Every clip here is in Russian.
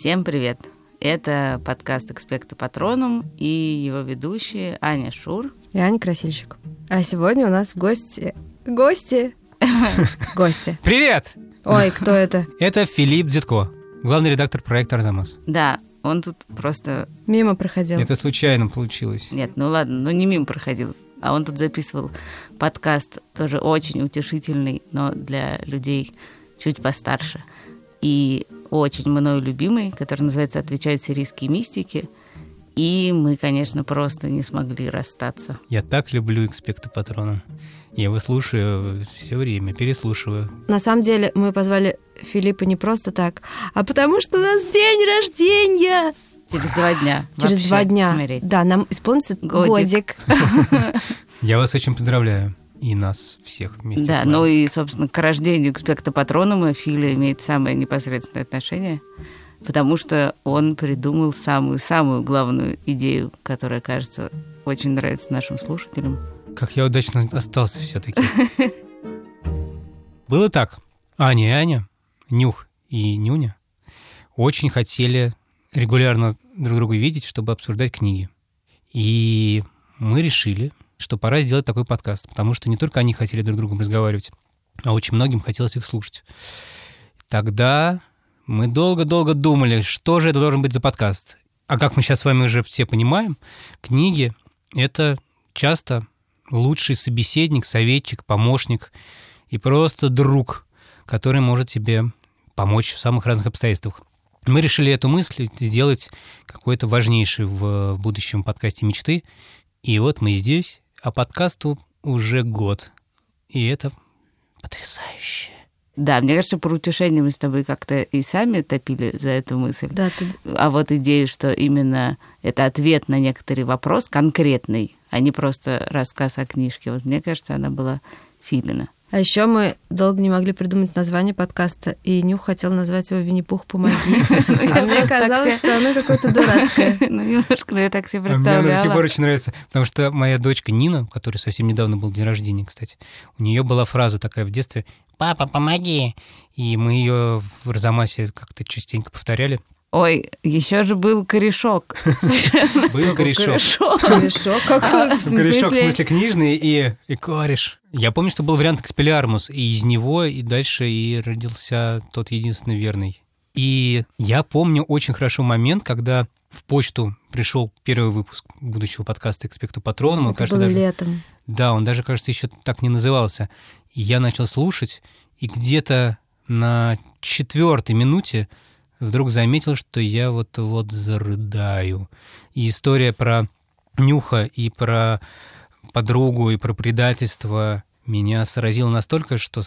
Всем привет! Это подкаст «Экспекта Патроном» и его ведущие Аня Шур и Аня Красильщик. А сегодня у нас гости... Гости! Гости. Привет! Ой, кто это? Это Филипп Дзитко, главный редактор проекта «Арзамас». Да, он тут просто... Мимо проходил. Это случайно получилось. Нет, ну ладно, ну не мимо проходил. А он тут записывал подкаст, тоже очень утешительный, но для людей чуть постарше. И очень мною любимый, который называется «Отвечают сирийские мистики». И мы, конечно, просто не смогли расстаться. Я так люблю «Экспекта Патрона». Я его слушаю все время, переслушиваю. На самом деле мы позвали Филиппа не просто так, а потому что у нас день рождения! Через два дня. Через два дня. умереть. Да, нам исполнится Годик. годик. Я вас очень поздравляю. И нас всех вместе Да, ну и, собственно, к рождению экспекта патронома Филя имеет самое непосредственное отношение, потому что он придумал самую-самую главную идею, которая, кажется, очень нравится нашим слушателям. Как я удачно остался все-таки. Было так. Аня и Аня, Нюх и Нюня очень хотели регулярно друг друга видеть, чтобы обсуждать книги. И мы решили, что пора сделать такой подкаст, потому что не только они хотели друг с другом разговаривать, а очень многим хотелось их слушать. Тогда мы долго-долго думали, что же это должен быть за подкаст. А как мы сейчас с вами уже все понимаем, книги — это часто лучший собеседник, советчик, помощник и просто друг, который может тебе помочь в самых разных обстоятельствах. Мы решили эту мысль сделать какой-то важнейшей в будущем подкасте мечты. И вот мы здесь, а подкасту уже год. И это потрясающе. Да, мне кажется, про утешение мы с тобой как-то и сами топили за эту мысль. Да, ты... А вот идею, что именно это ответ на некоторый вопрос конкретный, а не просто рассказ о книжке, вот мне кажется, она была Филина. А еще мы долго не могли придумать название подкаста, и Нюх хотел назвать его «Винни-Пух, помоги». А мне казалось, что оно какое-то дурацкое. Ну, немножко, но я так себе А Мне она до сих пор представляла. очень нравится, потому что моя дочка Нина, которой совсем недавно был день рождения, кстати, у нее была фраза такая в детстве «Папа, помоги!» И мы ее в Арзамасе как-то частенько повторяли. Ой, еще же был корешок. Был корешок. Корешок. Какой... В Корешок в смысле? книжный и, и кореш. Я помню, что был вариант экспеллиармус, и из него и дальше и родился тот единственный верный. И я помню очень хорошо момент, когда в почту пришел первый выпуск будущего подкаста «Экспекту Патроном». Он, Это кажется, было даже- летом. Да, он даже, кажется, еще так не назывался. И я начал слушать, и где-то на четвертой минуте вдруг заметил, что я вот-вот зарыдаю. И история про Нюха и про подругу, и про предательство меня сразила настолько, что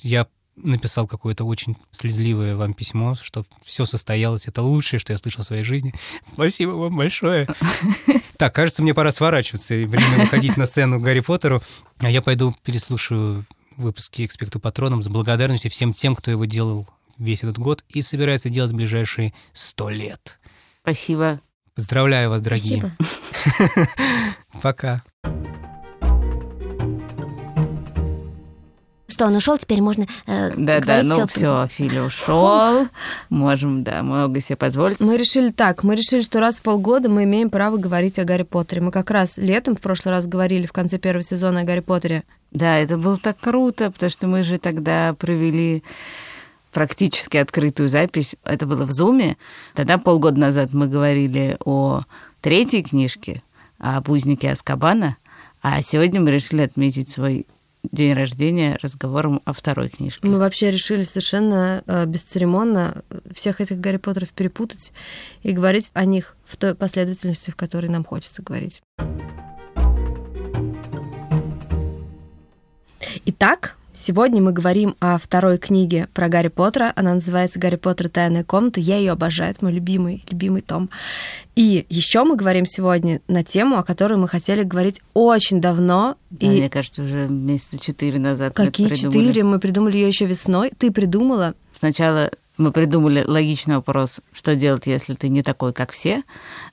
я написал какое-то очень слезливое вам письмо, что все состоялось. Это лучшее, что я слышал в своей жизни. Спасибо вам большое. Так, кажется, мне пора сворачиваться и время выходить на сцену Гарри Поттеру. А я пойду переслушаю выпуски «Экспекту Патроном» с благодарностью всем тем, кто его делал весь этот год и собирается делать в ближайшие сто лет. Спасибо. Поздравляю вас, дорогие. Спасибо. Пока. Что, он ушел, теперь можно э, Да-да, говорить ну все, Филя ушел. Можем, да, много себе позволить. Мы решили так, мы решили, что раз в полгода мы имеем право говорить о Гарри Поттере. Мы как раз летом в прошлый раз говорили в конце первого сезона о Гарри Поттере. Да, это было так круто, потому что мы же тогда провели практически открытую запись. Это было в Зуме. Тогда полгода назад мы говорили о третьей книжке, о «Узнике Аскабана», а сегодня мы решили отметить свой день рождения разговором о второй книжке. Мы вообще решили совершенно э, бесцеремонно всех этих Гарри Поттеров перепутать и говорить о них в той последовательности, в которой нам хочется говорить. Итак, сегодня мы говорим о второй книге про Гарри Поттера. Она называется «Гарри Поттер и тайная комната». Я ее обожаю, это мой любимый, любимый том. И еще мы говорим сегодня на тему, о которой мы хотели говорить очень давно. Да, и Мне кажется, уже месяца четыре назад какие четыре? Мы придумали ее еще весной. Ты придумала? Сначала мы придумали логичный вопрос, что делать, если ты не такой, как все,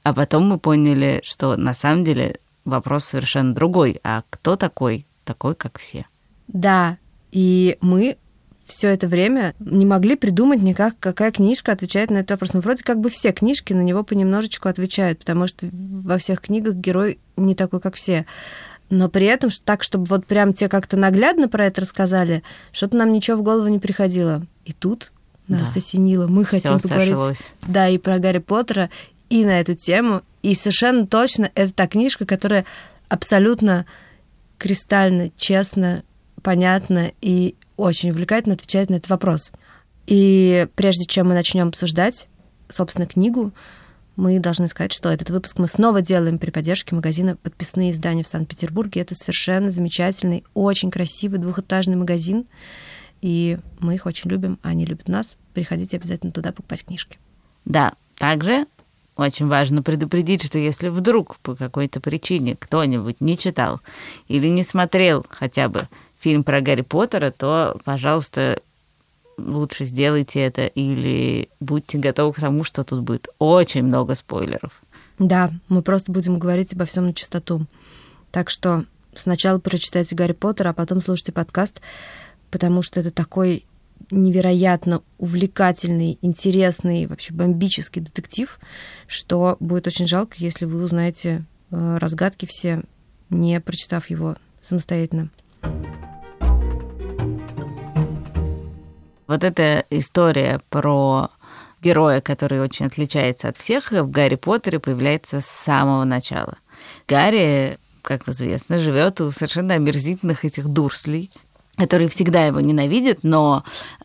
а потом мы поняли, что на самом деле вопрос совершенно другой. А кто такой? Такой, как все. Да, и мы все это время не могли придумать никак, какая книжка отвечает на этот вопрос. Ну, вроде как бы все книжки на него понемножечку отвечают, потому что во всех книгах герой не такой, как все. Но при этом так, чтобы вот прям те как-то наглядно про это рассказали, что-то нам ничего в голову не приходило. И тут нас Да. осенило. Мы хотим Всё поговорить сошлось. да, и про Гарри Поттера, и на эту тему. И совершенно точно это та книжка, которая абсолютно кристально, честно, понятно и очень увлекательно отвечает на этот вопрос. И прежде чем мы начнем обсуждать, собственно, книгу, мы должны сказать, что этот выпуск мы снова делаем при поддержке магазина «Подписные издания» в Санкт-Петербурге. Это совершенно замечательный, очень красивый двухэтажный магазин. И мы их очень любим, а они любят нас. Приходите обязательно туда покупать книжки. Да, также очень важно предупредить, что если вдруг по какой-то причине кто-нибудь не читал или не смотрел хотя бы фильм про Гарри Поттера, то, пожалуйста, лучше сделайте это или будьте готовы к тому, что тут будет очень много спойлеров. Да, мы просто будем говорить обо всем на чистоту. Так что сначала прочитайте Гарри Поттера, а потом слушайте подкаст, потому что это такой невероятно увлекательный, интересный, вообще бомбический детектив, что будет очень жалко, если вы узнаете э, разгадки все, не прочитав его самостоятельно. Вот эта история про героя, который очень отличается от всех, в Гарри Поттере появляется с самого начала. Гарри, как известно, живет у совершенно омерзительных этих дурслей, которые всегда его ненавидят, но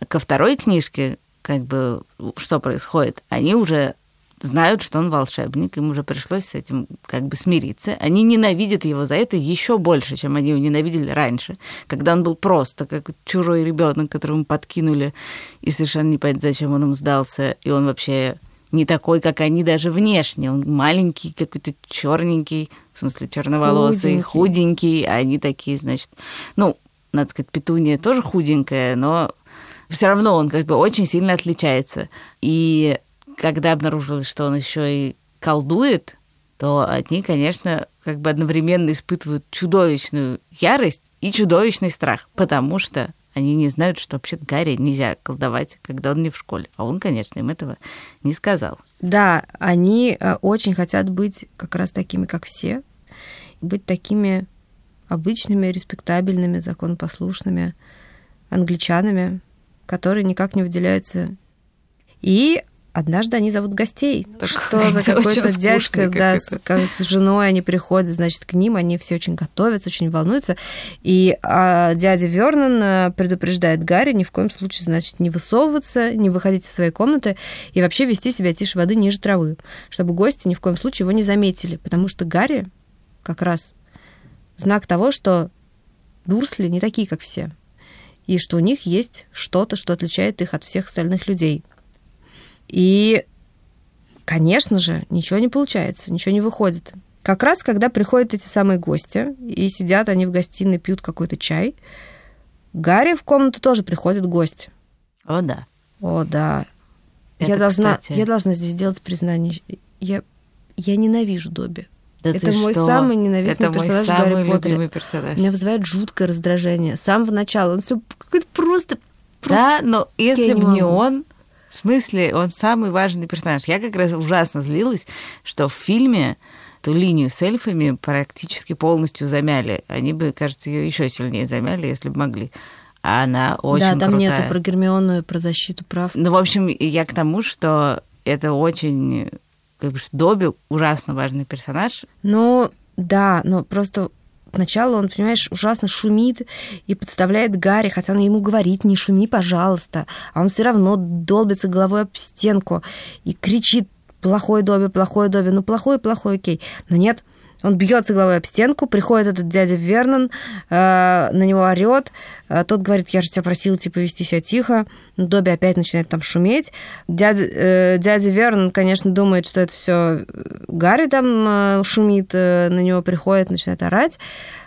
ко второй книжке, как бы, что происходит, они уже знают, что он волшебник, им уже пришлось с этим как бы смириться. Они ненавидят его за это еще больше, чем они его ненавидели раньше, когда он был просто как чужой ребенок, которому подкинули, и совершенно не понятно, зачем он им сдался, и он вообще не такой, как они даже внешне. Он маленький, какой-то черненький, в смысле черноволосый, Худенький. худенький, а они такие, значит, ну, надо сказать, Петуния тоже худенькая, но все равно он как бы очень сильно отличается. И когда обнаружилось, что он еще и колдует, то они, конечно, как бы одновременно испытывают чудовищную ярость и чудовищный страх, потому что они не знают, что вообще Гарри нельзя колдовать, когда он не в школе. А он, конечно, им этого не сказал. Да, они э, очень хотят быть как раз такими, как все, быть такими обычными, респектабельными, законопослушными англичанами, которые никак не выделяются. И однажды они зовут гостей. Так что за какой-то дядька, да, с, с женой они приходят, значит, к ним, они все очень готовятся, очень волнуются. И а, дядя Вернон э, предупреждает Гарри ни в коем случае, значит, не высовываться, не выходить из своей комнаты и вообще вести себя тише воды ниже травы, чтобы гости ни в коем случае его не заметили, потому что Гарри как раз знак того, что Дурсли не такие, как все, и что у них есть что-то, что отличает их от всех остальных людей. И, конечно же, ничего не получается, ничего не выходит. Как раз, когда приходят эти самые гости, и сидят они в гостиной, пьют какой-то чай, Гарри в комнату тоже приходит гость. О, да. О, да. Это, я, должна, кстати- я должна здесь сделать признание. Я, я ненавижу Добби. Да Это мой что? самый ненавистный Это мой персонаж в самый Гарри любимый персонаж. Меня вызывает жуткое раздражение. С самого начала. Он все какой-то просто... просто... Да, но если бы не он, в смысле, он самый важный персонаж. Я как раз ужасно злилась, что в фильме эту линию с эльфами практически полностью замяли. Они бы, кажется, ее еще сильнее замяли, если бы могли. А она очень да, там крутая. нету про Гермиону и про защиту прав. Ну, в общем, я к тому, что это очень... Как бы, Добби ужасно важный персонаж. Ну, да, но просто сначала он, понимаешь, ужасно шумит и подставляет Гарри, хотя он ему говорит, не шуми, пожалуйста. А он все равно долбится головой об стенку и кричит, плохой Добби, плохой Добби, ну плохой, плохой, окей. Но нет, он бьется головой об стенку, приходит этот дядя Вернон, э, на него орет, э, тот говорит, я же тебя просил, типа, вести себя тихо. Добби опять начинает там шуметь. Дядя, э, дядя Вернон, конечно, думает, что это все Гарри там э, шумит, э, на него приходит, начинает орать.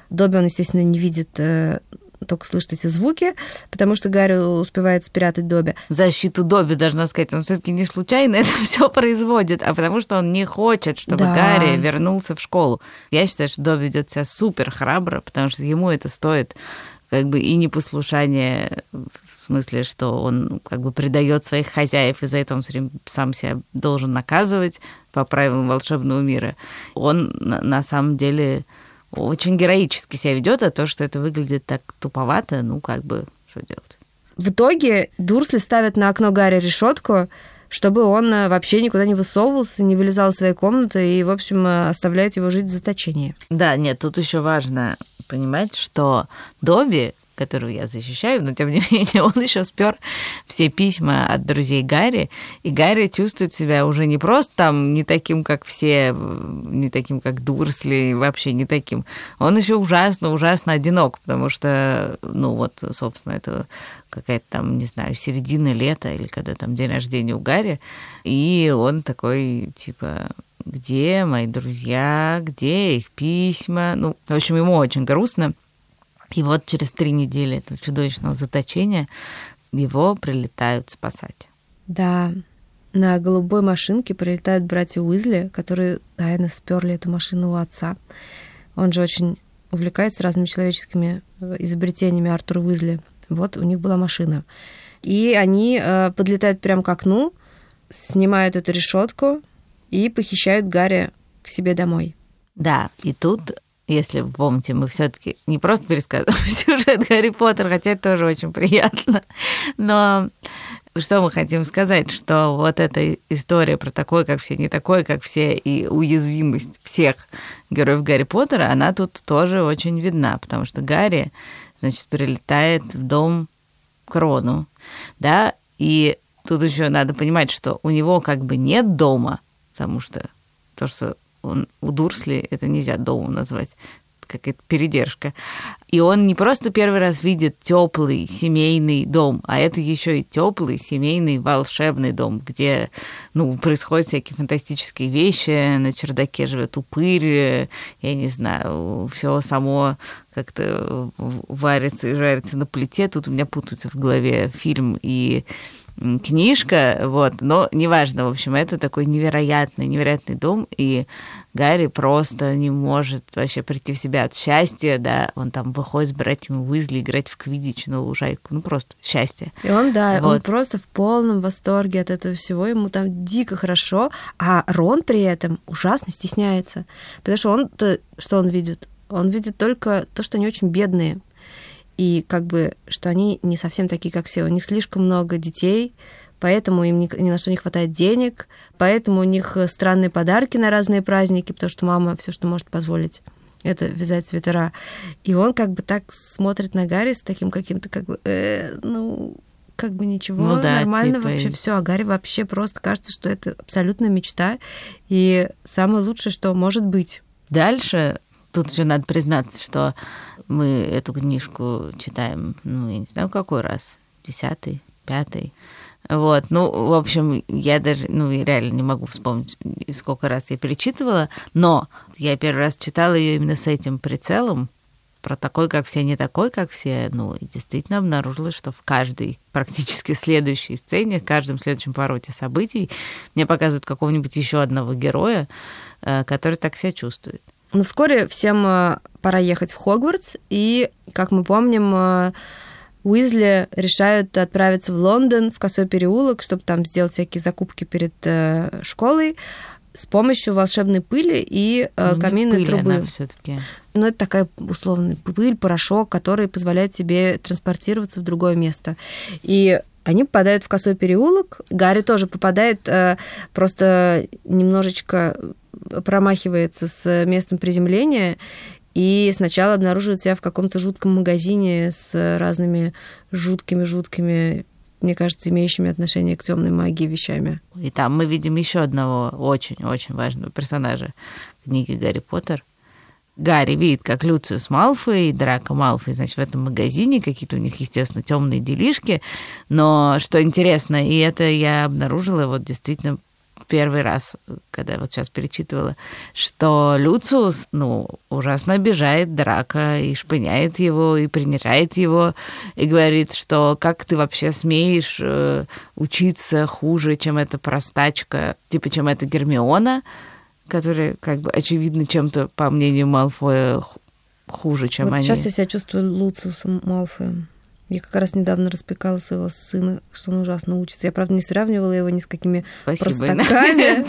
Добби он, естественно, не видит, э, только слышит эти звуки, потому что Гарри успевает спрятать Добби. В защиту Добби, должна сказать, он все-таки не случайно это все производит, а потому что он не хочет, чтобы Да. Гарри вернулся в школу. Я считаю, что Добби ведет себя супер храбро, потому что ему это стоит как бы и непослушание в смысле, что он как бы предает своих хозяев, и за это он все время сам себя должен наказывать по правилам волшебного мира. Он на, на самом деле очень героически себя ведет, а то, что это выглядит так туповато, ну, как бы, что делать? В итоге Дурсли ставит на окно Гарри решетку, чтобы он э, вообще никуда не высовывался, не вылезал из своей комнаты и, в общем, э, оставляет его жить в заточении. Да, нет, тут еще важно понимать, что Добби которую я защищаю, но тем не менее он еще спер все письма от друзей Гарри, и Гарри чувствует себя уже не просто там не таким, как все, не таким, как Дурсли, вообще не таким. Он еще ужасно, ужасно одинок, потому что, ну вот, собственно, это какая-то там, не знаю, середина лета или когда там день рождения у Гарри, и он такой, типа, где мои друзья, где их письма? Ну, в общем, ему очень грустно. И вот через три недели этого чудовищного заточения его прилетают спасать. Да, на голубой машинке прилетают братья Уизли, которые тайно сперли эту машину у отца. Он же очень увлекается разными человеческими э, изобретениями Артура Уизли. Вот у них была машина. И они э, подлетают прямо к окну, снимают эту решетку и похищают Гарри к себе домой. Да, и тут если вы помните, мы все-таки не просто пересказываем сюжет Гарри Поттера, хотя это тоже очень приятно. Но что мы хотим сказать, что вот эта история про такой, как все, не такой, как все, и уязвимость всех героев Гарри Поттера, она тут тоже очень видна, потому что Гарри, значит, прилетает в дом Крону, да, и тут еще надо понимать, что у него как бы нет дома, потому что то, что он, у Дурсли это нельзя домом назвать, какая-то передержка. И он не просто первый раз видит теплый семейный дом, а это еще и теплый семейный волшебный дом, где ну, происходят всякие фантастические вещи. На чердаке живет упырь, я не знаю, все само как-то варится и жарится на плите. Тут у меня путаются в голове фильм и книжка, вот, но неважно, в общем, это такой невероятный, невероятный дом, и Гарри просто не может вообще прийти в себя от счастья, да, он там выходит с братьями Уизли играть в квидич на лужайку, ну просто счастье. И он, да, вот. он просто в полном восторге от этого всего, ему там дико хорошо, а Рон при этом ужасно стесняется, потому что он, что он видит? Он видит только то, что они очень бедные, и как бы, что они не совсем такие, как все. У них слишком много детей, поэтому им ни, ни на что не хватает денег, поэтому у них странные подарки на разные праздники, потому что мама все, что может позволить, это вязать свитера. И он как бы так смотрит на Гарри с таким каким-то как бы, э, ну, как бы ничего, ну, да, нормально типа... вообще все. А Гарри вообще просто кажется, что это абсолютно мечта и самое лучшее, что может быть. Дальше тут еще надо признаться, что мы эту книжку читаем, ну, я не знаю, какой раз, десятый, пятый. Вот, ну, в общем, я даже, ну, реально не могу вспомнить, сколько раз я перечитывала, но я первый раз читала ее именно с этим прицелом, про такой, как все, не такой, как все, ну, и действительно обнаружила, что в каждой практически следующей сцене, в каждом следующем повороте событий мне показывают какого-нибудь еще одного героя, э, который так себя чувствует. Но вскоре всем э, пора ехать в Хогвартс, и, как мы помним, э, Уизли решают отправиться в Лондон, в Косой переулок, чтобы там сделать всякие закупки перед э, школой с помощью волшебной пыли и э, каминной пыль трубы. все-таки. Ну, это такая условная пыль, порошок, который позволяет себе транспортироваться в другое место. И они попадают в косой переулок. Гарри тоже попадает, э, просто немножечко промахивается с местом приземления и сначала обнаруживает себя в каком-то жутком магазине с разными жуткими-жуткими мне кажется, имеющими отношение к темной магии вещами. И там мы видим еще одного очень-очень важного персонажа книги Гарри Поттер. Гарри видит, как Люциус Малфой и Драко Малфой, значит, в этом магазине какие-то у них, естественно, темные делишки. Но что интересно, и это я обнаружила вот действительно первый раз, когда вот сейчас перечитывала, что Люциус, ну, ужасно обижает Драка и шпыняет его, и принижает его, и говорит, что как ты вообще смеешь э, учиться хуже, чем эта простачка, типа, чем эта Гермиона, которая, как бы, очевидно, чем-то, по мнению Малфоя, хуже, чем вот они. сейчас я себя чувствую Луциусом Малфоем. Я как раз недавно распекала своего сына, что он ужасно учится. Я, правда, не сравнивала его ни с какими Спасибо. простаками,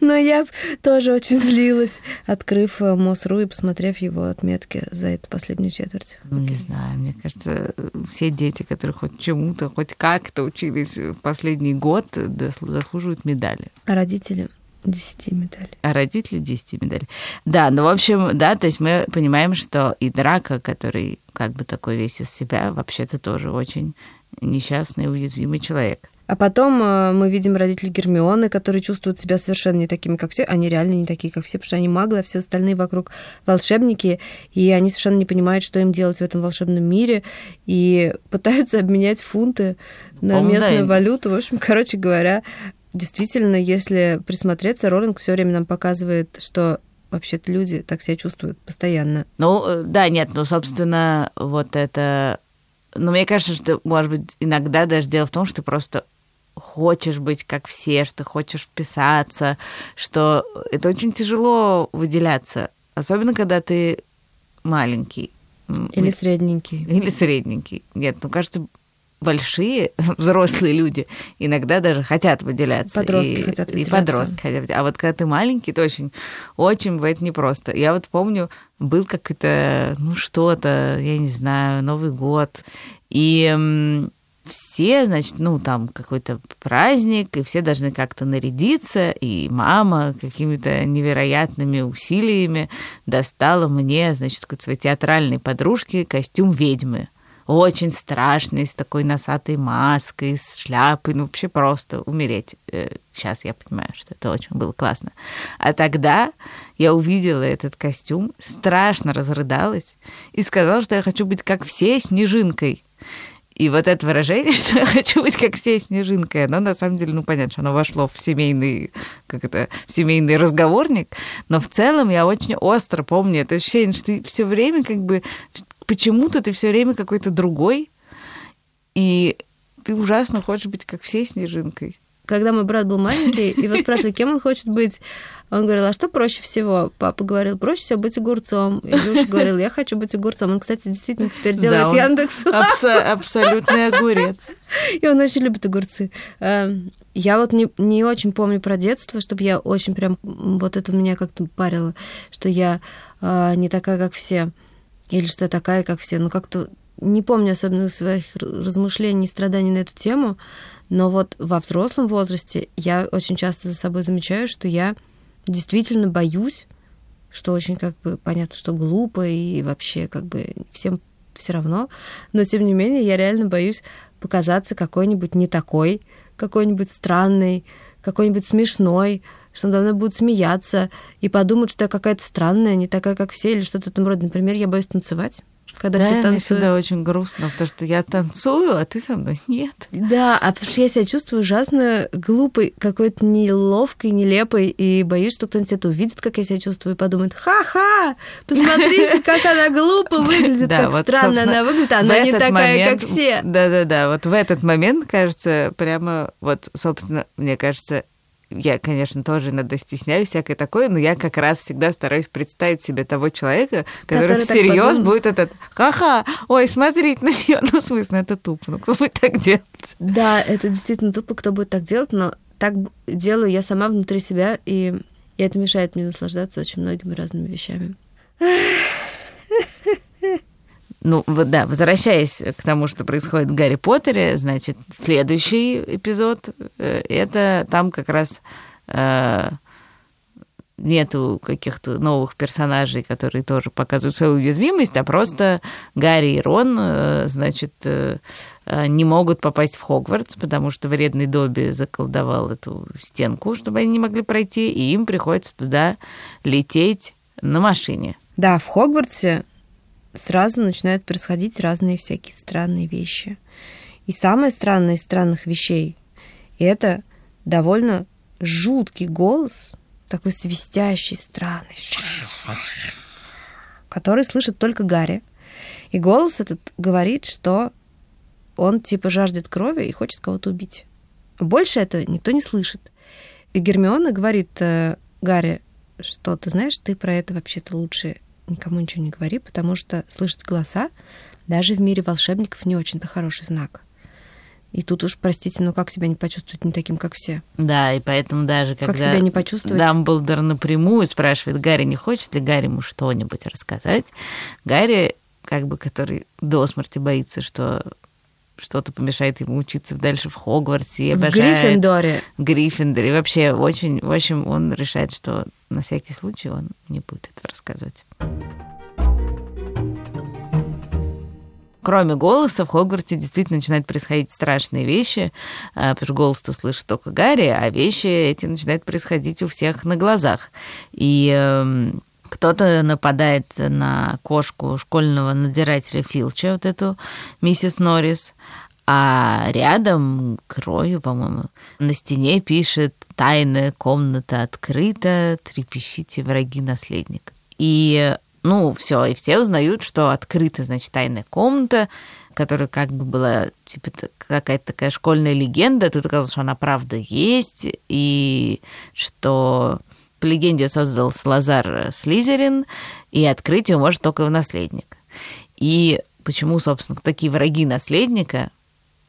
но я тоже очень злилась, открыв э, МОСРУ и посмотрев его отметки за эту последнюю четверть. Ну, не знаю, мне кажется, все дети, которые хоть чему-то, хоть как-то учились в последний год, заслуживают медали. А родители 10 медалей. А родители 10 медалей. Да, ну, в общем, да, то есть мы понимаем, что и Драка, который как бы такой весь из себя, вообще-то тоже очень несчастный уязвимый человек. А потом э, мы видим родителей Гермионы, которые чувствуют себя совершенно не такими, как все. Они реально не такие, как все, потому что они маглы, а все остальные вокруг волшебники, и они совершенно не понимают, что им делать в этом волшебном мире, и пытаются обменять фунты на да, местную и- валюту. В общем, короче говоря, действительно, если присмотреться, Роллинг все время нам показывает, что вообще-то люди так себя чувствуют постоянно. Ну, э, да, нет, ну, собственно, вот это... Ну, мне кажется, что, может быть, иногда даже дело в том, что ты просто хочешь быть как все, что хочешь вписаться, что это очень тяжело выделяться, особенно когда ты маленький. Или средненький. Или средненький. Нет, ну, кажется, большие взрослые люди иногда даже хотят выделяться. Подростки и, хотят И выделяться. подростки хотят выделяться. А вот когда ты маленький, то очень, очень бывает непросто. Я вот помню, был какой-то, ну, что-то, я не знаю, Новый год. И все, значит, ну, там какой-то праздник, и все должны как-то нарядиться, и мама какими-то невероятными усилиями достала мне, значит, какой-то своей театральной подружке костюм ведьмы. Очень страшный, с такой носатой маской, с шляпой, ну, вообще просто умереть. Сейчас я понимаю, что это очень было классно. А тогда я увидела этот костюм, страшно разрыдалась и сказала, что я хочу быть как все снежинкой. И вот это выражение, что я хочу быть как все снежинкой, оно на самом деле, ну, понятно, что оно вошло в семейный, как это, в семейный разговорник, но в целом я очень остро помню это ощущение, что ты все время как бы, почему-то ты все время какой-то другой, и ты ужасно хочешь быть как все снежинкой. Когда мой брат был маленький, его спрашивали, кем он хочет быть, он говорил, а что проще всего? Папа говорил, проще всего быть огурцом. И Илюша говорил, я хочу быть огурцом. Он, кстати, действительно теперь делает Да, Яндекс. абсо- абсолютный огурец. И он очень любит огурцы. Эм, Я вот не, не очень помню про детство, чтобы я очень прям... Вот это меня как-то парило, что я э, не такая, как все. Или что такая, как все. Ну, как-то не помню особенно своих размышлений и страданий на эту тему. Но вот во взрослом возрасте я очень часто за собой замечаю, что я действительно боюсь, что очень как бы понятно, что глупо и вообще как бы всем все равно, но тем не менее я реально боюсь показаться какой-нибудь не такой, какой-нибудь странный, какой-нибудь смешной, что надо мной будут смеяться и подумать, что я какая-то странная, не такая, как все, или что-то в этом роде. Например, я боюсь танцевать, когда Да, все мне танцуют. всегда очень грустно, потому что я танцую, а ты со мной нет. Да, а потому что я себя чувствую ужасно глупой, какой-то неловкой, нелепой, и боюсь, что кто-нибудь это увидит, как я себя чувствую, и подумает, ха-ха, посмотрите, как она глупо выглядит, Да, как вот, странно она выглядит, а она не такая, момент- как все. Да-да-да, вот в этот момент, кажется, прямо, вот, собственно, мне кажется, я, конечно, тоже иногда стесняюсь всякое такое, но я как раз всегда стараюсь представить себе того человека, который, Который всерьез будет этот ха-ха, ой, смотрите на нее, ну, в смысле, это тупо, ну, кто будет так делать? Да, это действительно тупо, кто будет так делать, но так делаю я сама внутри себя, и, и это мешает мне наслаждаться очень многими разными вещами. Ну, да, возвращаясь к тому, что происходит в Гарри Поттере, значит, следующий эпизод, э, это там как раз э, нету каких-то новых персонажей, которые тоже показывают свою уязвимость, а просто Гарри и Рон, э, значит, э, э, не могут попасть в Хогвартс, потому что вредный Добби заколдовал эту стенку, чтобы они не могли пройти, и им приходится туда лететь на машине. Да, в Хогвартсе сразу начинают происходить разные всякие странные вещи. И самое странное из странных вещей – это довольно жуткий голос, такой свистящий, странный, который слышит только Гарри. И голос этот говорит, что он типа жаждет крови и хочет кого-то убить. Больше этого никто не слышит. И Гермиона говорит э, Гарри, что ты знаешь, ты про это вообще-то лучше никому ничего не говори, потому что слышать голоса даже в мире волшебников не очень-то хороший знак. И тут уж, простите, но как себя не почувствовать не таким, как все? Да, и поэтому даже когда Как себя не почувствовать? Дамблдор напрямую спрашивает Гарри, не хочет ли Гарри ему что-нибудь рассказать, Гарри, как бы, который до смерти боится, что что-то помешает ему учиться дальше в Хогвартсе. В обожает Гриффиндоре. Гриффиндоре. И вообще очень, в общем, он решает, что на всякий случай он не будет этого рассказывать. Кроме голоса, в Хогвартсе действительно начинают происходить страшные вещи, а, потому что голос-то слышит только Гарри, а вещи эти начинают происходить у всех на глазах. И эм, кто-то нападает на кошку школьного надзирателя Филча, вот эту миссис Норрис, а рядом Крою, по-моему, на стене пишет «Тайная комната открыта, трепещите враги наследника». И ну, все, и все узнают, что открыта, значит, тайная комната, которая как бы была, типа, какая-то такая школьная легенда. Тут оказалось, что она правда есть, и что по легенде создал Салазар Слизерин, и открыть ее может только его наследник. И почему, собственно, такие враги наследника?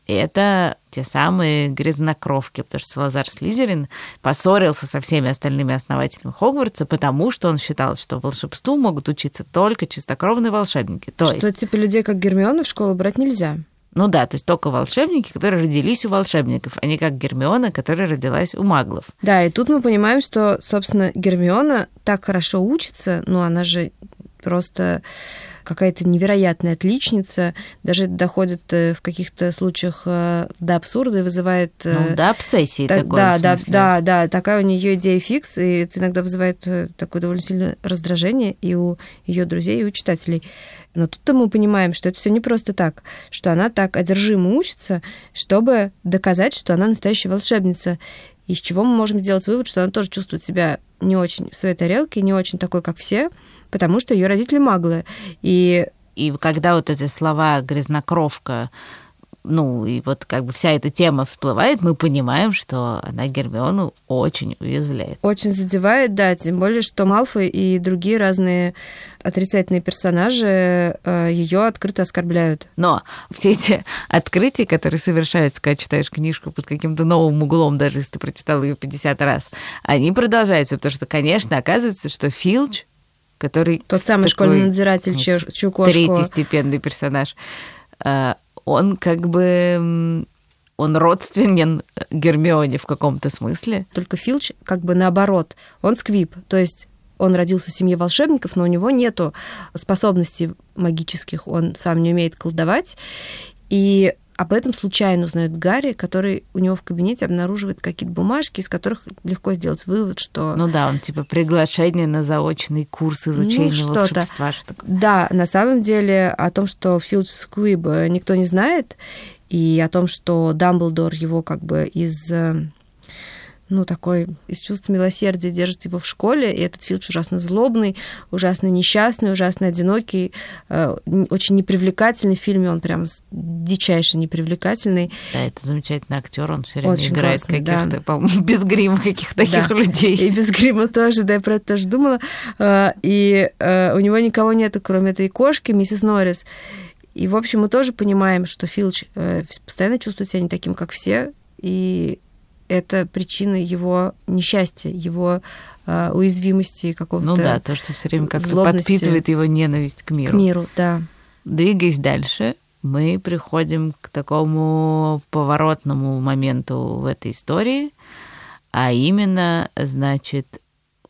Это те самые грязнокровки, потому что Салазар Слизерин поссорился со всеми остальными основателями Хогвартса, потому что он считал, что волшебству могут учиться только чистокровные волшебники. То что есть, типа людей, как Гермиона, в школу брать нельзя. Ну да, то есть только волшебники, которые родились у волшебников, а не как Гермиона, которая родилась у маглов. Да, и тут мы понимаем, что, собственно, Гермиона так хорошо учится, ну, она же просто какая-то невероятная отличница, даже доходит э, в каких-то случаях э, до абсурда и вызывает... э, Ну, до обсессии та- такой, да, да, да, да, такая у нее идея фикс, и это иногда вызывает такое довольно сильное раздражение и у ее друзей, и у читателей. Но тут-то мы понимаем, что это все не просто так, что она так одержимо учится, чтобы доказать, что она настоящая волшебница. Из чего мы можем сделать вывод, что она тоже чувствует себя не очень в своей тарелке, не очень такой, как все, потому что ее родители маглы. И И когда вот эти слова грязнокровка, ну, и вот как бы вся эта тема всплывает, мы понимаем, что она Гермиону очень уязвляет. очень задевает, да, тем более, что Малфой и другие разные отрицательные персонажи ее открыто оскорбляют. Но все эти открытия, которые совершаются, когда читаешь книжку под каким-то новым углом, даже если ты прочитал ее 50 раз, они продолжаются, потому что, конечно, оказывается, что Филч, который Тот самый такой, школьный надзиратель, чью кошку... третий степенный персонаж, э, он как бы он родственен Гермионе в каком-то смысле. Только Филч как бы наоборот. Он сквип, то есть он родился в семье волшебников, но у него нету способностей магических, он сам не умеет колдовать. И об этом случайно узнает Гарри, который у него в кабинете обнаруживает какие-то бумажки, из которых легко сделать вывод, что... Ну да, он типа приглашение на заочный курс изучения Ну, что-то. волшебства. Что. Да, на самом деле о том, что Филч Сквиб э, никто не знает, и о том, что Дамблдор его как бы из э, ну, такой из чувства милосердия держит его в школе, и этот Филч ужасно злобный, ужасно несчастный, ужасно одинокий, э, очень непривлекательный в фильме, он прям дичайше непривлекательный. Да, это замечательный актер, он все время Очень играет классный, да. каких-то, по-моему, без грима каких-то таких Да. людей. И без грима тоже, да, я про это тоже думала. Э, И э, у него никого нету, кроме этой кошки, миссис Норрис. И, в общем, мы тоже понимаем, что Филч э, постоянно чувствует себя не таким, как все, и это причина его несчастья, его э, уязвимости какого-то Ну да, то, что все время как-то подпитывает его ненависть к к миру. миру, да. Двигаясь дальше, мы приходим к такому поворотному моменту в этой истории, а именно, значит,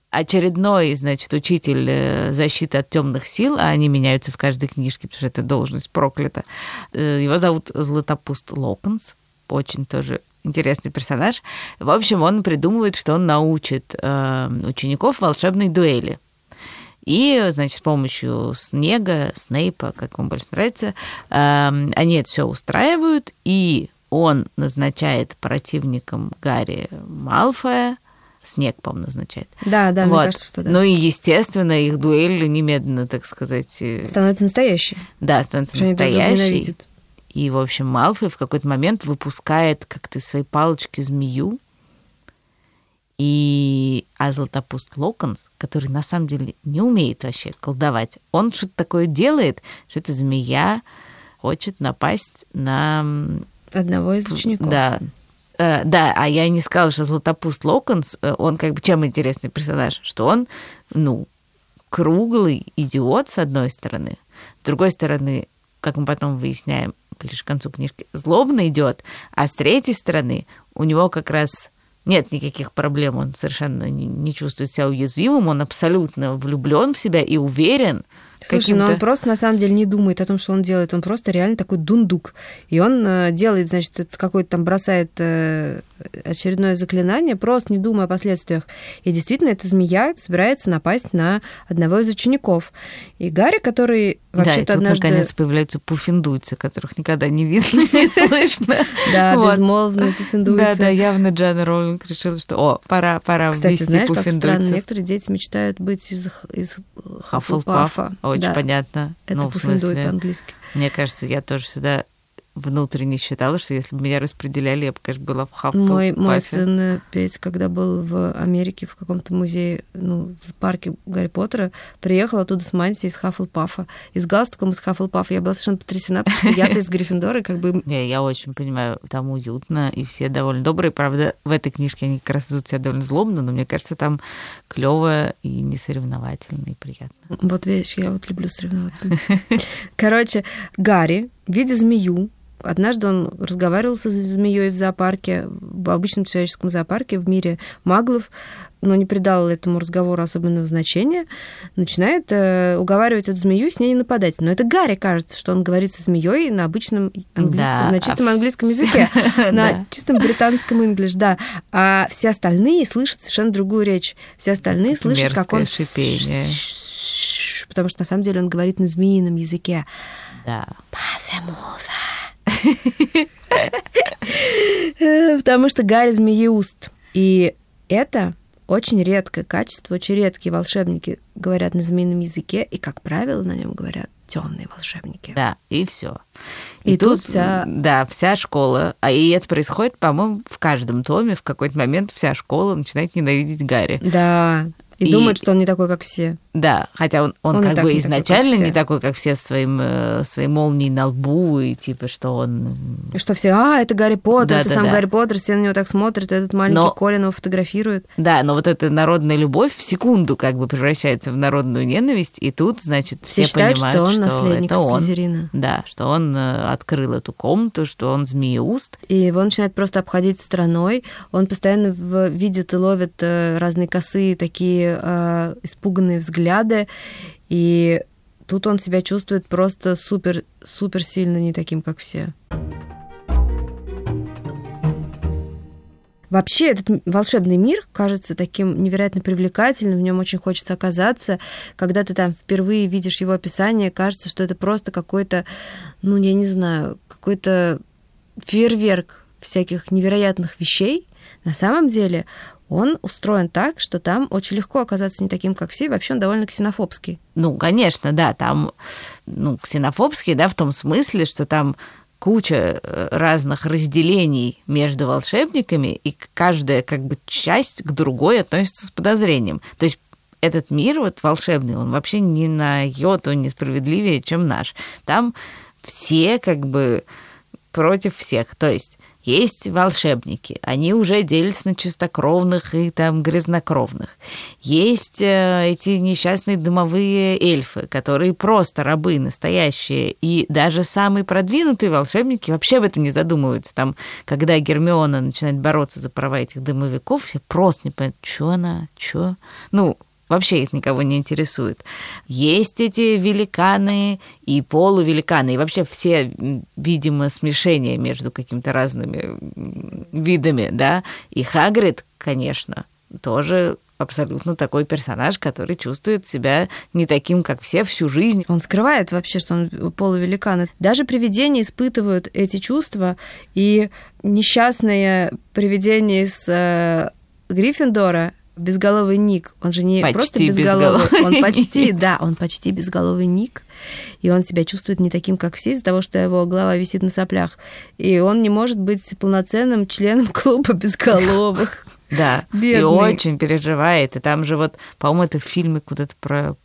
очередной, значит, учитель э, защиты от темных сил, а они меняются в каждой книжке, потому что эта должность проклята. Э, Его зовут Златопуст Локонс, очень тоже интересный персонаж. В общем, он придумывает, что он научит э, учеников волшебной дуэли. И, значит, с помощью Снега, Снейпа, как вам больше нравится, эм, они это все устраивают, и он назначает противником Гарри Малфоя, Снег, по-моему, назначает. Да, да, мне Вот. кажется, что да. Ну и, естественно, их дуэль немедленно, так сказать, э, Становится настоящей. да, становится настоящей. И, в общем, Малфой в какой-то момент выпускает как-то из своей палочки змею. И а Златопуст Локонс, который на самом деле не умеет вообще колдовать, он что-то такое делает, что эта змея хочет напасть на... Одного из учеников. Да, Э, да, а я не сказала, что Златопуст Локонс, э, он как бы чем интересный персонаж? Что он, ну, круглый идиот, с одной стороны. С другой стороны, как мы потом выясняем, ближе к концу книжки, злобно идет, а с третьей стороны у него как раз нет никаких проблем, он совершенно не чувствует себя уязвимым, он абсолютно влюблен в себя и уверен, Слушай, но он просто на самом деле не думает о том, что он делает. Он просто реально такой дундук. И он э, делает, значит, какой-то там бросает э, очередное заклинание, просто не думая о последствиях. И действительно, эта змея собирается напасть на одного из учеников. И Гарри, который вообще-то да, и тут, однажды... наконец появляются пуффиндуйцы, которых никогда не видно, не слышно. Да, безмолвные пуффиндуйцы. Да, да, явно Джана Роулинг решила, что, о, пора, пора Кстати, знаешь, как странно, некоторые дети мечтают быть из, из Хаффлпафа. Очень да. понятно. Это ну, пуффиндуй по-английски. Мне кажется, я тоже сюда внутренне считала, что если бы меня распределяли, я бы, конечно, была в Хаффлпафе. Мой, мой сын э, Петь, когда был в Америке в каком-то музее, ну, в парке Гарри Поттера, приехал оттуда с мантией из Хаффлпафа. И с галстуком из Хаффлпафа. Я была совершенно потрясена, потому что я-то из Гриффиндора, как бы... Не, я очень понимаю, там уютно, и все довольно добрые. Правда, в этой книжке они как раз ведут себя довольно злобно, но мне кажется, там клево и не соревновательно, и приятно. Вот видишь, я вот люблю соревноваться. Короче, Гарри, видя змею, Однажды он разговаривал со змеей в зоопарке, в обычном человеческом зоопарке в мире маглов, но не придал этому разговору особенного значения, начинает э, уговаривать эту змею с ней не нападать. Но это Гарри кажется, что он говорит со змеей на обычном английском, да, на чистом а английском языке, на чистом британском инглиш, да. А все остальные слышат совершенно другую речь. Все остальные слышат, как он шипение. Потому что на самом деле он говорит на змеином языке. Да. Потому что Гарри змееуст. И это очень редкое качество, очень редкие волшебники говорят на змеином языке, и, как правило, на нем говорят темные волшебники. Да, и все. И, и тут, тут вся... Да, вся школа. А и это происходит, по-моему, в каждом томе. В какой-то момент вся школа начинает ненавидеть Гарри. Да. И, и думает, что он не такой, как все. Да, хотя он, он, он как бы изначально не такой, как все, с своим, э, своей молнией на лбу, и типа, что он... И что все, а, это Гарри Поттер, да, это да, сам да. Гарри Поттер, все на него так смотрят, этот маленький но, Колин его фотографирует. Да, но вот эта народная любовь в секунду как бы превращается в народную ненависть, и тут, значит, все, все считают, понимают, что, он что это он. Слизерина. Да, что он э, открыл эту комнату, что он змееуст. И его начинает просто обходить страной, он постоянно видит и ловит э, разные косые такие э, испуганные взгляды, и тут он себя чувствует просто супер, супер сильно не таким, как все. Вообще этот волшебный мир кажется таким невероятно привлекательным, в нем очень хочется оказаться. Когда ты там впервые видишь его описание, кажется, что это просто какой-то, ну, я не знаю, какой-то фейерверк всяких невероятных вещей. На самом деле он устроен так, что там очень легко оказаться не таким, как все, вообще он довольно ксенофобский. Ну, конечно, да, там, ну, ксенофобский, да, в том смысле, что там куча э, разных разделений между волшебниками, и каждая как бы часть к другой относится с подозрением. То есть этот мир вот волшебный, он вообще не на йоту несправедливее, чем наш. Там все как бы против всех. То есть есть волшебники, они уже делятся на чистокровных и там грязнокровных. Есть э, эти несчастные дымовые эльфы, которые просто рабы настоящие. И даже самые продвинутые волшебники вообще об этом не задумываются. Там, когда Гермиона начинает бороться за права этих дымовиков, все просто не понимают, что она, что. Ну, Вообще их никого не интересует. Есть эти великаны и полувеликаны, и вообще все, видимо, смешения между какими-то разными видами, да. И Хагрид, конечно, тоже абсолютно такой персонаж, который чувствует себя не таким, как все всю жизнь. Он скрывает вообще, что он полувеликан. Даже привидения испытывают эти чувства, и несчастное привидение из э, Гриффиндора безголовый Ник, он же не почти просто безголовый, безголовый, он почти, да, он почти безголовый Ник, и он себя чувствует не таким, как все, из-за того, что его голова висит на соплях, и он не может быть полноценным членом клуба безголовых. Да, и Бедный. очень переживает. И там же вот, по-моему, это в фильме куда-то про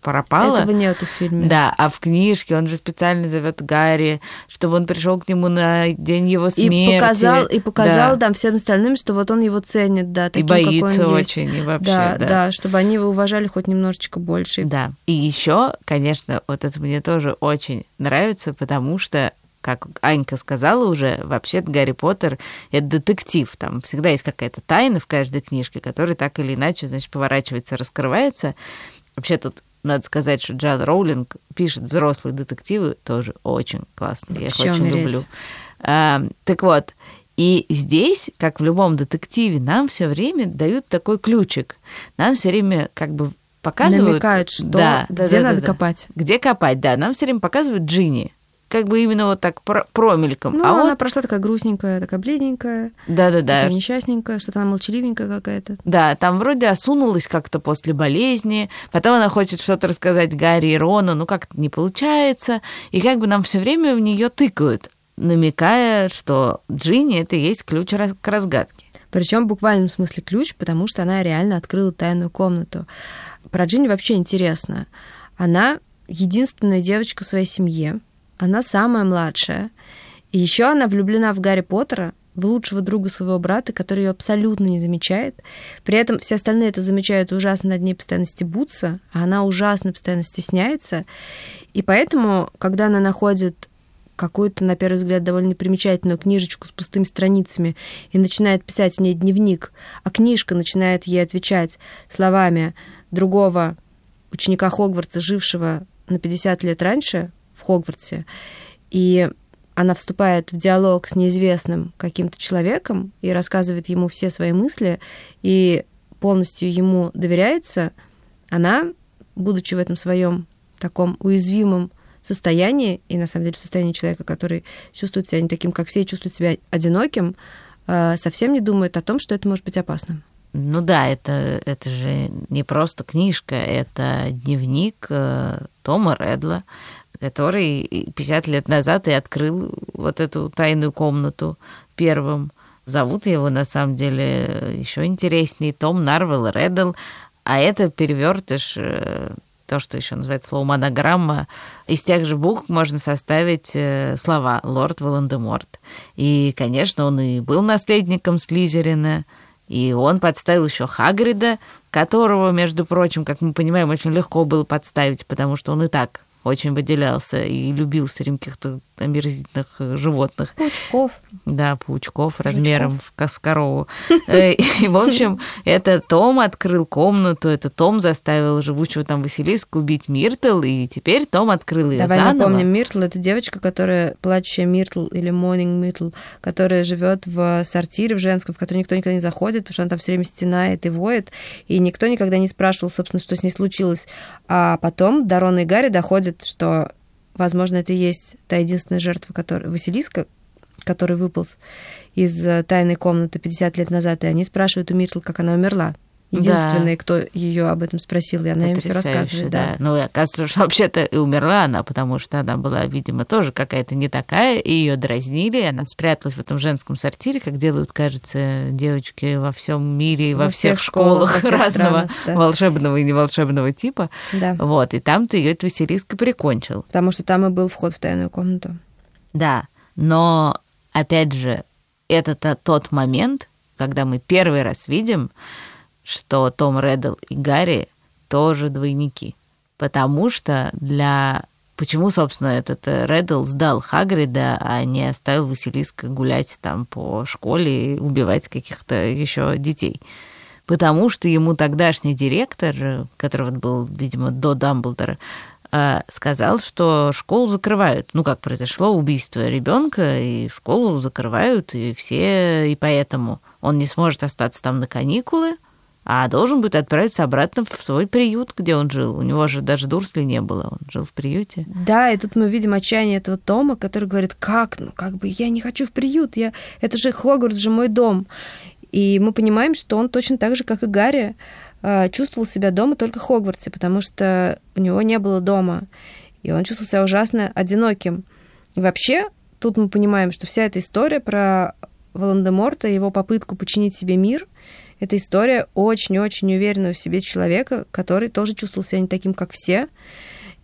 пропало. Этого нету в фильме. Да, а в книжке он же специально зовет Гарри, чтобы он пришел к нему на день его смерти. И показал, и показал Да. там всем остальным, что вот он его ценит, да, И таким, какой боится он есть. очень, и вообще, да, да. да, чтобы они его уважали хоть немножечко больше. Да. И еще, конечно, вот это мне тоже очень нравится, потому что как Анька сказала уже, вообще Гарри Поттер — это детектив. Там всегда есть какая-то тайна в каждой книжке, которая так или иначе, значит, поворачивается, раскрывается. Вообще тут надо сказать, что Джан Роулинг пишет взрослые детективы тоже очень классные. Я их очень умереть. люблю. А, так вот, и здесь, как в любом детективе, нам все время дают такой ключик. Нам все время как бы показывают... Намекают, что, Да, где да, надо да. копать. Где копать, да. Нам все время показывают Джинни. Как бы именно вот так про- промельком. Ну, а она вот, прошла такая грустненькая, такая бледненькая, да-да-да, такая несчастненькая, что-то она молчаливенькая какая-то. Да, там вроде осунулась как-то после болезни, потом она хочет что-то рассказать Гарри и Рону, ну как-то не получается, и как бы нам все время в нее тыкают, намекая, что Джинни это и есть ключ к разгадке. Причем в буквальном смысле ключ, потому что она реально открыла тайную комнату. Про Джинни вообще интересно. Она единственная девочка в своей семье, она самая младшая. И еще она влюблена в Гарри Поттера, в лучшего друга своего брата, который ее абсолютно не замечает. При этом все остальные это замечают ужасно над ней постоянно стебутся, а она ужасно постоянно стесняется. И поэтому, когда она находит какую-то, на первый взгляд, довольно непримечательную книжечку с пустыми страницами и начинает писать в ней дневник, а книжка начинает ей отвечать словами другого ученика Хогвартса, жившего на 50 лет раньше в Хогвартсе, и она вступает в диалог с неизвестным каким-то человеком и рассказывает ему все свои мысли, и полностью ему доверяется, она, будучи в этом своем таком уязвимом состоянии, и на самом деле состоянии человека, который чувствует себя не таким, как все, и чувствует себя одиноким, э, совсем не думает о том, что это может быть опасным. Ну да, это, это же не просто книжка, это дневник э, Тома Редла, который 50 лет назад и открыл вот эту тайную комнату первым. Зовут его, на самом деле, еще интереснее, Том Нарвелл Реддл, а это перевертыш, э, то, что еще называется слово монограмма, из тех же букв можно составить э, слова «Лорд Волан-де-Морт». И, конечно, он и был наследником Слизерина, и он подставил еще Хагрида, которого, между прочим, как мы понимаем, очень легко было подставить, потому что он и так очень выделялся и любил время каких-то омерзительных э, животных. Паучков. Да, паучков размером в кос- корову. Э, И, в общем, это Том открыл комнату, это Том заставил живущего там Василиска убить Миртл, и теперь Том открыл ее Давай заново. напомним, Миртл — это девочка, которая, плачущая Миртл или Morning Миртл, которая живет в сортире в женском, в который никто никогда не заходит, потому что она там все время стенает и воет, и никто никогда не спрашивал, собственно, что с ней случилось. А потом до Рона и Гарри доходит, что, возможно, это и есть та единственная жертва, которая... Василиска, который выполз из э, тайной комнаты 50 лет назад, и они спрашивают у Миртл, как она умерла. Единственная, кто ее об этом спросил, и она им все Потрясающе, рассказывает. Да. Ну, и оказывается, что вообще-то и умерла она, потому что она была, видимо, тоже какая-то не такая, и ее дразнили, и она спряталась в этом женском сортире, как делают, кажется, девочки во всем мире и во, Во всех, всех школах, школах, во всех разного странах, да. волшебного и неволшебного типа. Да. Вот, и там-то ее этот Василиск и прикончил. Потому что там и был вход в тайную комнату. Да, но, опять же, это то- тот момент, когда мы первый раз видим, что Том Реддл и Гарри тоже двойники. Потому что для... Почему, собственно, этот э, Реддл сдал Хагрида, а не оставил Василиска гулять там по школе и убивать каких-то еще детей? Потому что ему тогдашний директор, э, который вот был, видимо, до Дамблдора, э, сказал, что школу закрывают. Ну, как произошло убийство ребенка, и школу закрывают, и все, и поэтому он не сможет остаться там на каникулы, а должен будет отправиться обратно в свой приют, где он жил. У него же даже Дурсли не было, он жил в приюте. Да, и тут мы видим отчаяние этого Тома, который говорит, как, ну как бы я не хочу в приют, я... это же Хогвартс, же мой дом. И мы понимаем, что он точно так же, как и Гарри, э, чувствовал себя дома только в Хогвартсе, потому что у него не было дома, и он чувствовал себя ужасно одиноким. И вообще, тут мы понимаем, что вся эта история про Волан-де-Морта, его попытку починить себе мир, Это история очень-очень уверенного в себе человека, который тоже чувствовал себя не таким, как все,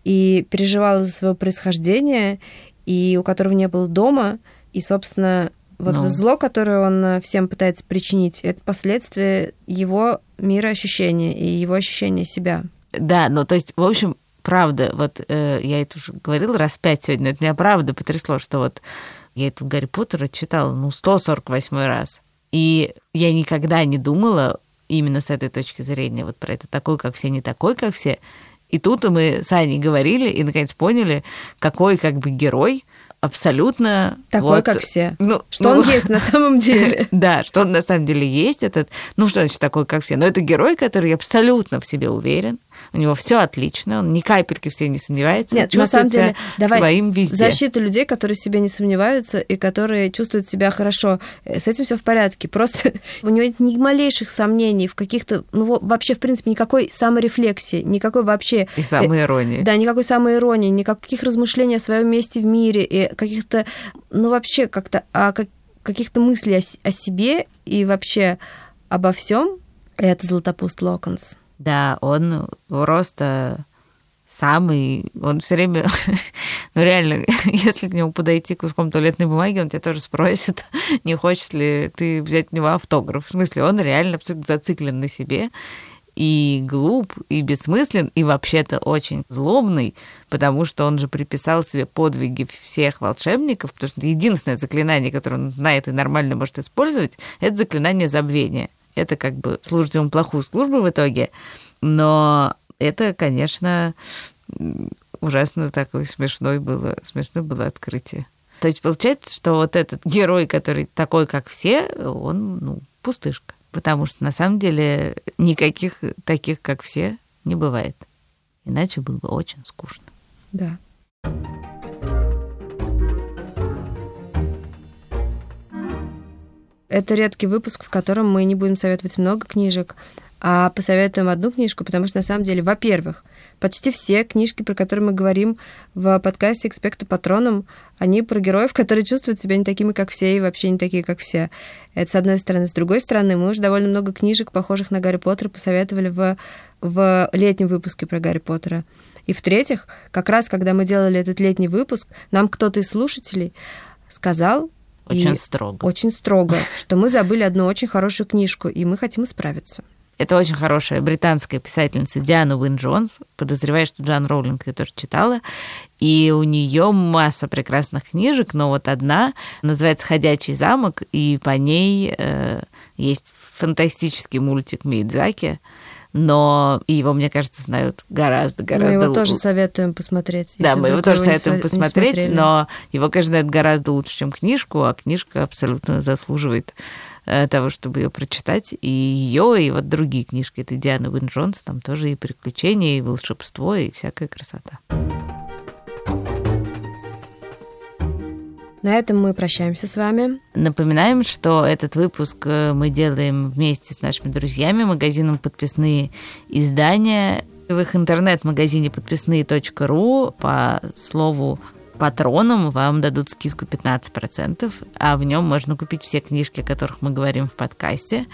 и переживал за свое происхождение, и у которого не было дома, и, собственно, вот Ну. это зло, которое он э, всем пытается причинить, это последствия его мироощущения и его ощущения себя. Да, ну то есть, в общем, правда, вот э, я это уже говорила раз пять сегодня, но это меня правда потрясло, что вот я эту Гарри Поттера читала, ну, 148 раз. И я никогда не думала именно с этой точки зрения вот про это такой, как все, не такой, как все. И тут мы с Аней говорили и, наконец, поняли, какой как бы герой абсолютно... Такой, вот, как все. Ну, Что ну, он есть на самом деле. Да, что он на самом деле есть этот, ну что значит такой, как все. Но это герой, который абсолютно в себе уверен, у него все отлично, он ни капельки в себе не сомневается, Нет, он на самом чувствует себя деле, давай своим везде. защита людей, которые в себе не сомневаются и которые чувствуют себя хорошо. Э, С этим все в порядке. Просто у него нет ни малейших сомнений в каких-то, ну во- вообще, в принципе, никакой саморефлексии, никакой вообще... И самой иронии. Да, никакой самоиронии, никаких размышлений о своем месте в мире и каких-то, ну вообще как-то о как- каких-то мыслей о, о себе и вообще обо всем. Это Златопуст Локонс. Да, он просто самый, он все время, ну реально, если к нему подойти куском туалетной бумаги, он тебя тоже спросит, не хочешь ли ты взять у него автограф. В смысле, он реально абсолютно зациклен на себе, и глуп, и бессмыслен, и вообще-то очень злобный, потому что он же приписал себе подвиги всех волшебников, потому что единственное заклинание, которое он знает и нормально может использовать, это заклинание забвения. Это как бы служит ему плохую службу в итоге, но это, конечно, ужасно такой смешной было, смешное было открытие. То есть получается, что вот этот герой, который такой, как все, он, ну, пустышка. Потому что на самом деле никаких таких, как все, не бывает. Иначе было бы очень скучно. Да. Это редкий выпуск, в котором мы не будем советовать много книжек, а посоветуем одну книжку, потому что на самом деле, во-первых, почти все книжки, про которые мы говорим в подкасте «Экспекта Патроном», они про героев, которые чувствуют себя не такими, как все, и вообще не такие, как все. Это с одной стороны. С другой стороны, мы уже довольно много книжек, похожих на Гарри Поттера, посоветовали в, в летнем выпуске про Гарри Поттера. И в-третьих, как раз когда мы делали этот летний выпуск, нам кто-то из слушателей сказал, Очень и строго. очень строго, что мы забыли одну очень хорошую книжку, и мы хотим исправиться. Это очень хорошая британская писательница Диана Уин Джонс. Подозреваю, что Джан Роулинг ее тоже читала. И у нее масса прекрасных книжек, но вот одна называется «Ходячий замок», и по ней э, есть фантастический мультик Мидзаки, но его, мне кажется, знают гораздо, гораздо мы его тоже лучше. советуем посмотреть. Да, мы его тоже не советуем не посмотреть, смотрели. но его, конечно, знают гораздо лучше, чем книжку, а книжка абсолютно заслуживает э, того, чтобы ее прочитать. И ее, и вот другие книжки. Это Диана Уин Джонс, там тоже и приключения, и волшебство, и всякая красота. На этом мы прощаемся с вами. Напоминаем, что этот выпуск э, мы делаем вместе с нашими друзьями, магазином «Подписные издания». В их интернет-магазине подписные.ру по слову патронам вам дадут скидку 15%, а в нем можно купить все книжки, о которых мы говорим в подкасте.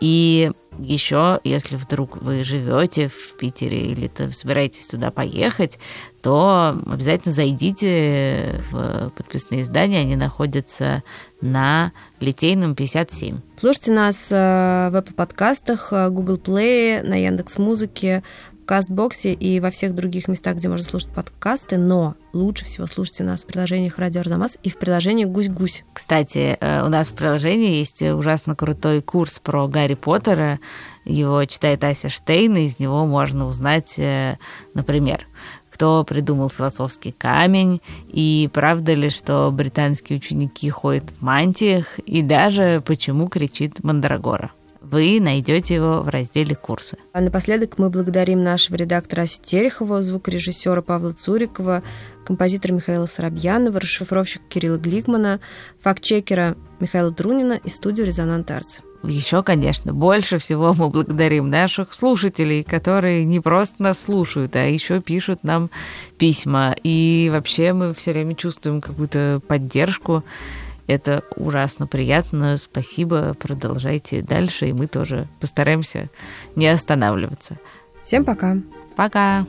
И еще, если вдруг вы живете в Питере или то собираетесь туда поехать, то обязательно зайдите в подписные издания. Они находятся на Литейном 57. Слушайте нас э, в Apple подкастах, э, Google Play, на Яндекс Музыке, Кастбоксе и во всех других местах, где можно слушать подкасты, но лучше всего слушайте нас в приложениях Радио Арзамас и в приложении Гусь-Гусь. Кстати, э, у нас в приложении есть ужасно крутой курс про Гарри Поттера. Его читает Ася Штейн, и из него можно узнать, э, например, кто придумал философский камень, и правда ли, что британские ученики ходят в мантиях, и даже почему кричит Мандрагора. Вы найдете его в разделе «Курсы». А напоследок мы благодарим нашего редактора Асю Терехова, звукорежиссера Павла Цурикова, композитора Михаила Соробьянова, расшифровщика Кирилла Гликмана, фактчекера Михаила Трунина и студию «Резонант Артс». Еще, конечно, больше всего мы благодарим наших слушателей, которые не просто нас слушают, а еще пишут нам письма. И вообще мы все время чувствуем какую-то поддержку. Это ужасно приятно. Спасибо. Продолжайте дальше, и мы тоже постараемся не останавливаться. Всем пока. Пока.